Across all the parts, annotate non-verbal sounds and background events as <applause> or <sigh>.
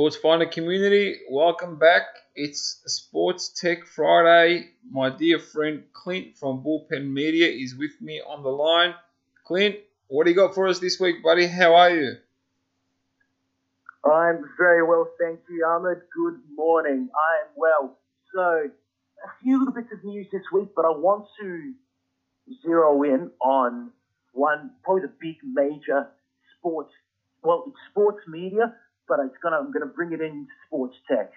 Sports Finder community, welcome back. It's Sports Tech Friday. My dear friend Clint from Bullpen Media is with me on the line. Clint, what do you got for us this week, buddy? How are you? I'm very well, thank you, Ahmed. Good morning. I am well. So, a few little bits of news this week, but I want to zero in on one, probably the big major sports, well, it's sports media, but it's gonna, I'm going to bring it into sports tech.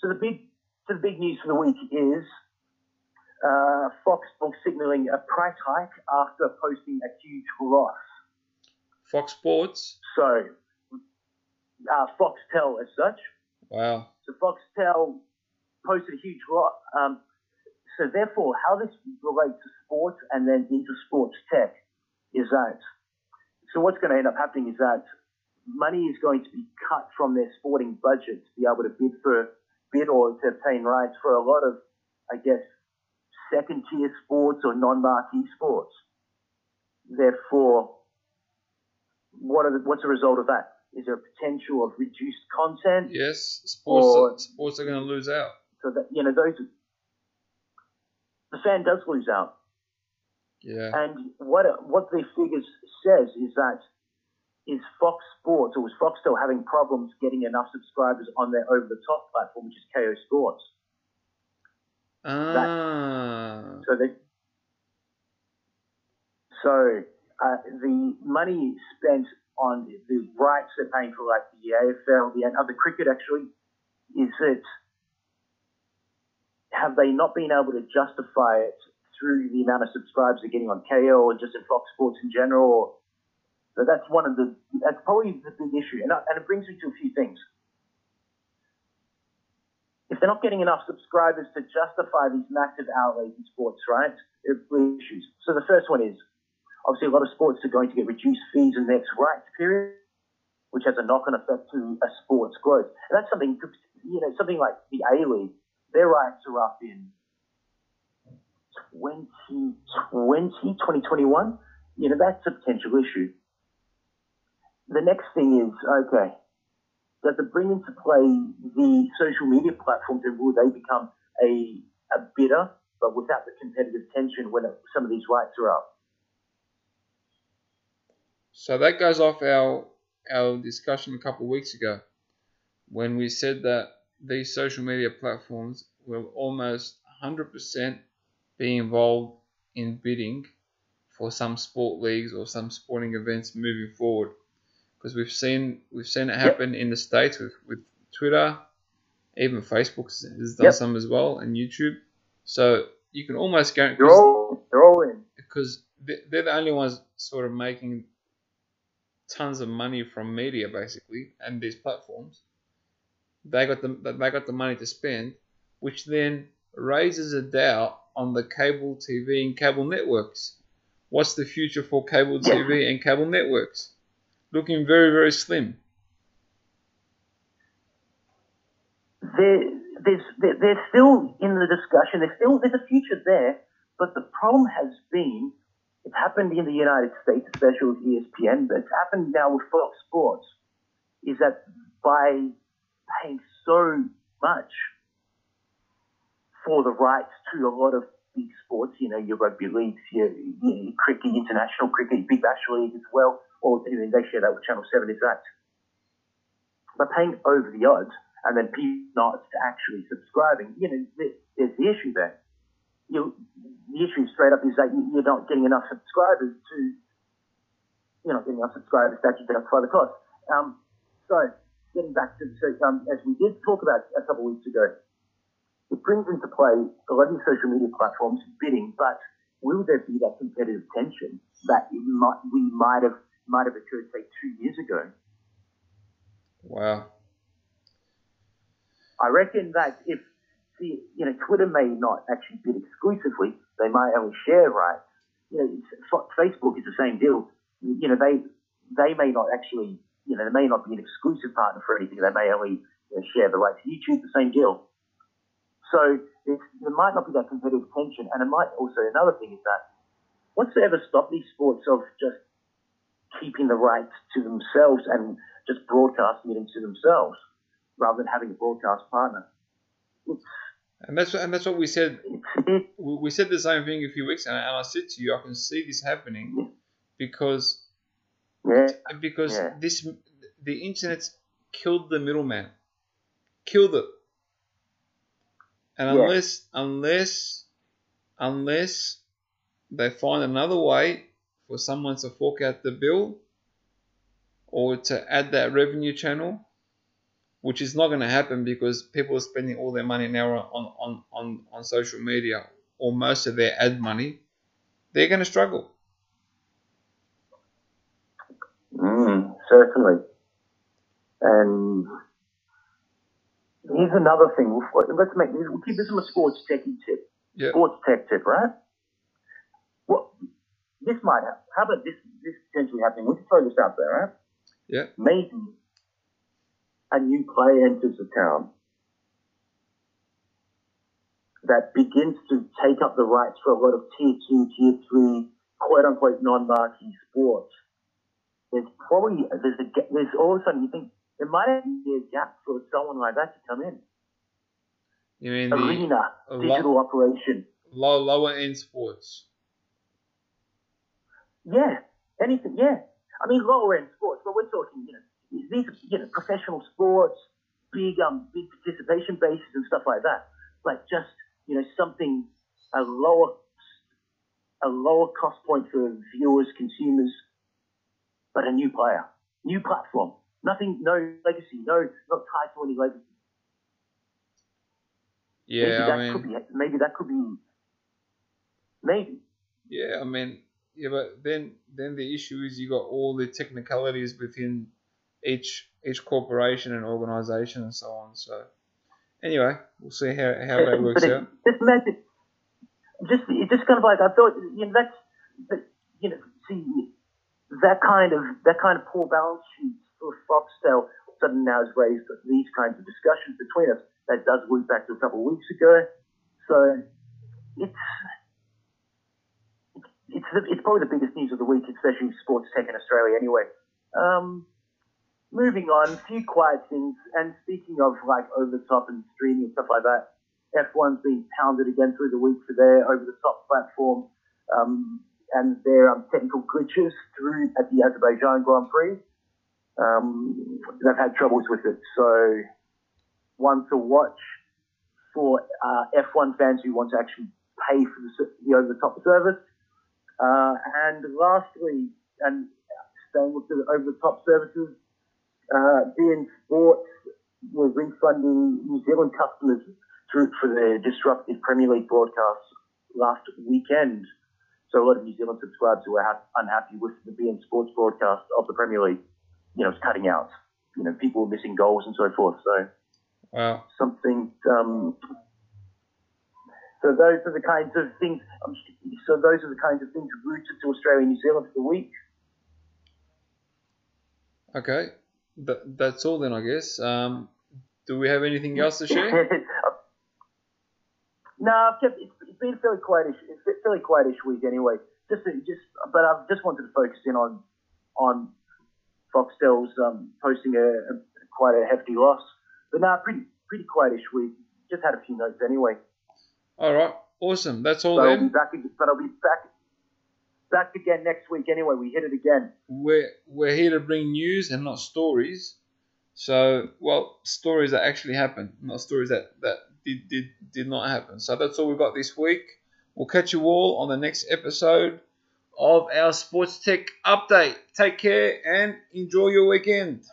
So the big, so the big news for the week is uh, Fox signaling a price hike after posting a huge loss. Fox Sports. So uh, Foxtel as such. Wow. So Foxtel posted a huge lot. Um, so therefore, how this relates to sports and then into sports tech is that. So what's going to end up happening is that money is going to be cut from their sporting budget to be able to bid for bid or to obtain rights for a lot of, I guess, second tier sports or non marquee sports. Therefore, what are the, what's the result of that? Is there a potential of reduced content? Yes, sports or, are, sports are going to lose out. So that you know those the fan does lose out. Yeah. And what what the figures says is that is Fox Sports or was Foxtel having problems getting enough subscribers on their over the top platform, which is Kayo Sports. Ah. That, so they so uh, the money spent on the rights they're paying for, like the AFL, the other cricket, actually, is that have they not been able to justify it through the amount of subscribers they're getting on Kayo or just in Fox Sports in general? So that's one of the that's probably the big issue, and, uh, and it brings me to a few things. If they're not getting enough subscribers to justify these massive outlays in sports, right? There are issues. So the first one is Obviously, a lot of sports are going to get reduced fees in the next rights period, which has a knock-on effect to a sport's growth. And that's something, you know, something like the A-League, their rights are up in 2020, 2021. You know, that's a potential issue. The next thing is, okay, does it bring into play the social media platforms and will they become a, a bidder, but without the competitive tension when it, some of these rights are up? So that goes off our our discussion a couple of weeks ago when we said that these social media platforms will almost 100% be involved in bidding for some sport leagues or some sporting events moving forward because we've seen we've seen it happen in the states with, with Twitter even Facebook has done yep. some as well and YouTube so you can almost guarantee they're all, they're all in because they're the only ones sort of making tons of money from media basically and these platforms. They got the they got the money to spend, which then raises a doubt on the cable TV and cable networks. What's the future for cable TV and cable networks? Looking very very slim. There, there's, there, they're still in the discussion. There's still there's a future there, but the problem has been it's happened in the United States, especially with ESPN, but it's happened now with Fox Sports. Is that by paying so much for the rights to a lot of big sports, you know, your rugby leagues, your, your cricket, international cricket, Big Bash League as well, or mean, they share that with Channel 7, is that by paying over the odds and then people not actually subscribing, you know, there's the issue there you the issue straight up is that you're not getting enough subscribers to you're not getting enough subscribers to actually justify the cost. Um, so getting back to so, um, as we did talk about a couple of weeks ago, it brings into play a lot of social media platforms bidding, but will there be that competitive tension that might, we might have might have occurred say two years ago? Wow. I reckon that if see, you know, Twitter may not actually bid exclusively. They might only share rights. You know, Facebook is the same deal. You know, they they may not actually, you know, they may not be an exclusive partner for anything. They may only you know, share the rights. YouTube, the same deal. So there might not be that competitive tension, and it might also another thing is that what's ever stop these sports of just keeping the rights to themselves and just broadcasting it into themselves? rather than having a broadcast partner. It's, And that's what, and that's what we said. it's a bit, We said the same thing a few weeks ago, and I said to you, I can see this happening because yeah, because Yeah. this the internet's killed the middleman, killed it. And Yeah. unless unless unless they find another way for someone to fork out the bill or to add that revenue channel, which is not going to happen because people are spending all their money now on, on, on, on social media or most of their ad money, they're going to struggle. mm, certainly. And here's another thing. Let's make this, we'll keep this in a sports techie tip. Yeah. Sports tech tip, right? Well, this might happen. How about this, this potentially happening? We can throw this out there, right? Yeah. Maybe a new player enters the town that begins to take up the rights for a lot of tier two, tier three, quote unquote non-marquee sports. There's probably there's a there's all of a sudden you think there might be a gap for someone like that to come in. You mean the Arena, lot- digital operation. low, lower end sports? Yeah, anything. Yeah, I mean lower end sports, but we're talking you know these you know professional sports, big um big participation bases and stuff like that. Like just you know something a lower a lower cost point for viewers, consumers, but a new player, new platform. Nothing, no legacy, no not tied to any legacy. maybe Yeah, that I could mean, be maybe that could be maybe. yeah, I mean, yeah, but then then the issue is you got all the technicalities within each each corporation and organization and so on. So anyway, we'll see how how that works it, out. Just imagine, just it just kind of like I thought, you know, that's that, you know, see that kind of that kind of poor balance sheet for Foxtel suddenly now has raised these kinds of discussions between us. That does loop back to a couple of weeks ago, so it's. It's, the, it's probably the biggest news of the week, especially sports tech in Australia. Anyway, um, moving on, a few quiet things. And speaking of like over the top and streaming and stuff like that, F1's been pounded again through the week for their over the top platform um, and their um, technical glitches through at the Azerbaijan Grand Prix. Um, they've had troubles with it. So, one to watch for uh, F1 fans who want to actually pay for the, the over the top service. Uh, and lastly, and staying with the over the top services, uh, beIN Sports were refunding New Zealand customers through for their disruptive Premier League broadcasts last weekend. So a lot of New Zealand subscribers who were ha- unhappy with the beIN Sports broadcast of the Premier League, you know, it's cutting out. You know, people were missing goals and so forth. So Wow. something. Um, so those are the kinds of things. So those are the kinds of things rooted to Australia and New Zealand for the week. Okay. That, that's all then, I guess. Um, do we have anything else to share? <laughs> no, I've kept, it's, it's been fairly quietish, it's been fairly quietish week anyway. Just, just, but I've just wanted to focus in on, on Foxtel's um, posting a, a quite a hefty loss. But no, pretty, pretty quietish week. Just had a few notes anyway. All right. Awesome. That's all I'll be then. back, ag- but I'll be back, back again next week anyway. We hit it again. We're we're here to bring news and not stories. So, well, stories that actually happened, not stories that that did did did not happen. So that's all we've got this week. We'll catch you all on the next episode of our sports tech update. Take care and enjoy your weekend.